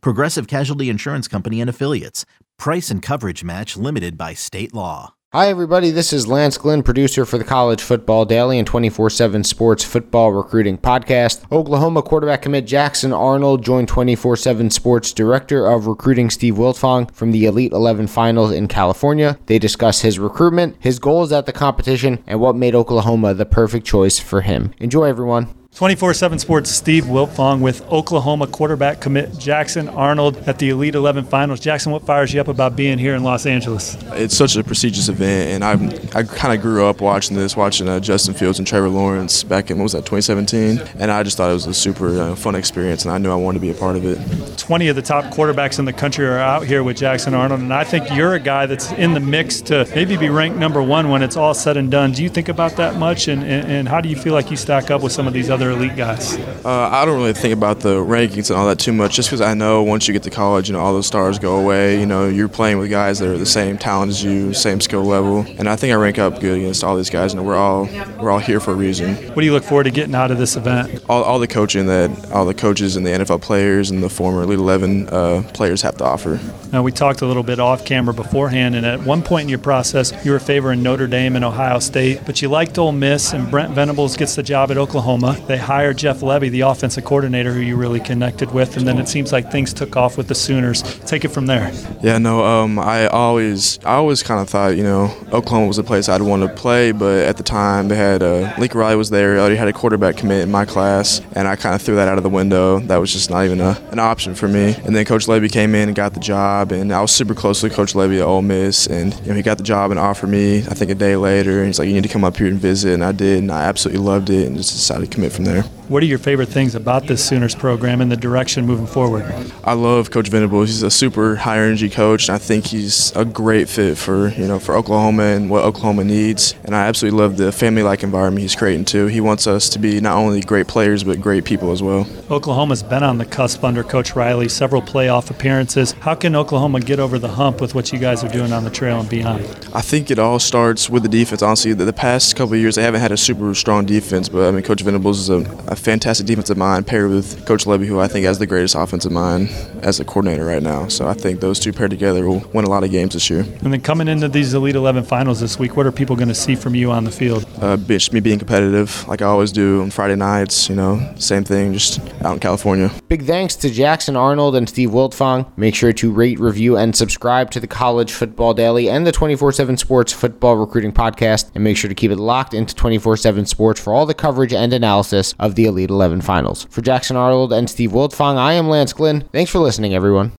Progressive Casualty Insurance Company and Affiliates. Price and coverage match limited by state law. Hi, everybody. This is Lance Glenn, producer for the College Football Daily and 24 7 Sports Football Recruiting Podcast. Oklahoma quarterback commit Jackson Arnold joined 24 7 Sports Director of Recruiting Steve Wiltfong from the Elite 11 Finals in California. They discuss his recruitment, his goals at the competition, and what made Oklahoma the perfect choice for him. Enjoy, everyone. 24 7 Sports Steve Wiltfong with Oklahoma quarterback commit Jackson Arnold at the Elite 11 Finals. Jackson, what fires you up about being here in Los Angeles? It's such a prestigious event, and I'm, I kind of grew up watching this, watching uh, Justin Fields and Trevor Lawrence back in, what was that, 2017? And I just thought it was a super uh, fun experience, and I knew I wanted to be a part of it. 20 of the top quarterbacks in the country are out here with Jackson Arnold, and I think you're a guy that's in the mix to maybe be ranked number one when it's all said and done. Do you think about that much, and, and, and how do you feel like you stack up with some of these other elite guys? Uh, I don't really think about the rankings and all that too much, just because I know once you get to college, you know, all those stars go away. You know, you're playing with guys that are the same talent as you, same skill level, and I think I rank up good against all these guys. You know, we're all we're all here for a reason. What do you look forward to getting out of this event? All, all the coaching that all the coaches and the NFL players and the former Elite 11 uh, players have to offer. Now, we talked a little bit off camera beforehand, and at one point in your process, you were favoring Notre Dame and Ohio State, but you liked Ole Miss, and Brent Venables gets the job at Oklahoma. They hired Jeff Lebby, the offensive coordinator, who you really connected with, and then it seems like things took off with the Sooners. Take it from there. Yeah, no, um, I always, I always kind of thought, you know, Oklahoma was a place I'd want to play, but at the time they had uh, Lincoln Riley was there. Already had a quarterback commit in my class, and I kind of threw that out of the window. That was just not even a, an option for me. And then Coach Lebby came in and got the job, and I was super close with Coach Lebby at Ole Miss, and you know, he got the job and offered me. I think a day later, and he's like, "You need to come up here and visit," and I did, and I absolutely loved it, and just decided to commit from there. What are your favorite things about this Sooners program and the direction moving forward? I love Coach Venables. He's a super high energy coach, and I think he's a great fit for you know for Oklahoma and what Oklahoma needs. And I absolutely love the family-like environment he's creating too. He wants us to be not only great players but great people as well. Oklahoma's been on the cusp under Coach Riley, several playoff appearances. How can Oklahoma get over the hump with what you guys are doing on the trail and beyond? I think it all starts with the defense. Honestly, the, the past couple of years they haven't had a super strong defense, but I mean Coach Venables is a, a fantastic defensive mind paired with Coach Lebby, who I think has the greatest offensive mind as a coordinator right now. So I think those two paired together will win a lot of games this year. And then coming into these Elite 11 finals this week, what are people going to see from you on the field? Uh, just me being competitive, like I always do on Friday nights. You know, same thing, just out in California. Big thanks to Jackson Arnold and Steve Wiltfong. Make sure to rate, review, and subscribe to the College Football Daily and the 24 7 Sports Football Recruiting Podcast. And make sure to keep it locked into 24 7 Sports for all the coverage and analysis of the Elite 11 finals. For Jackson Arnold and Steve Wiltfong, I am Lance Glynn. Thanks for listening, everyone.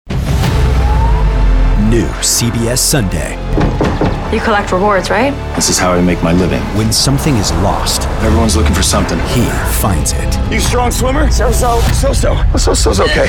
New CBS Sunday. You collect rewards, right? This is how I make my living. When something is lost, Everyone's looking for something. he finds it. You strong swimmer? So so. So so. So so's okay.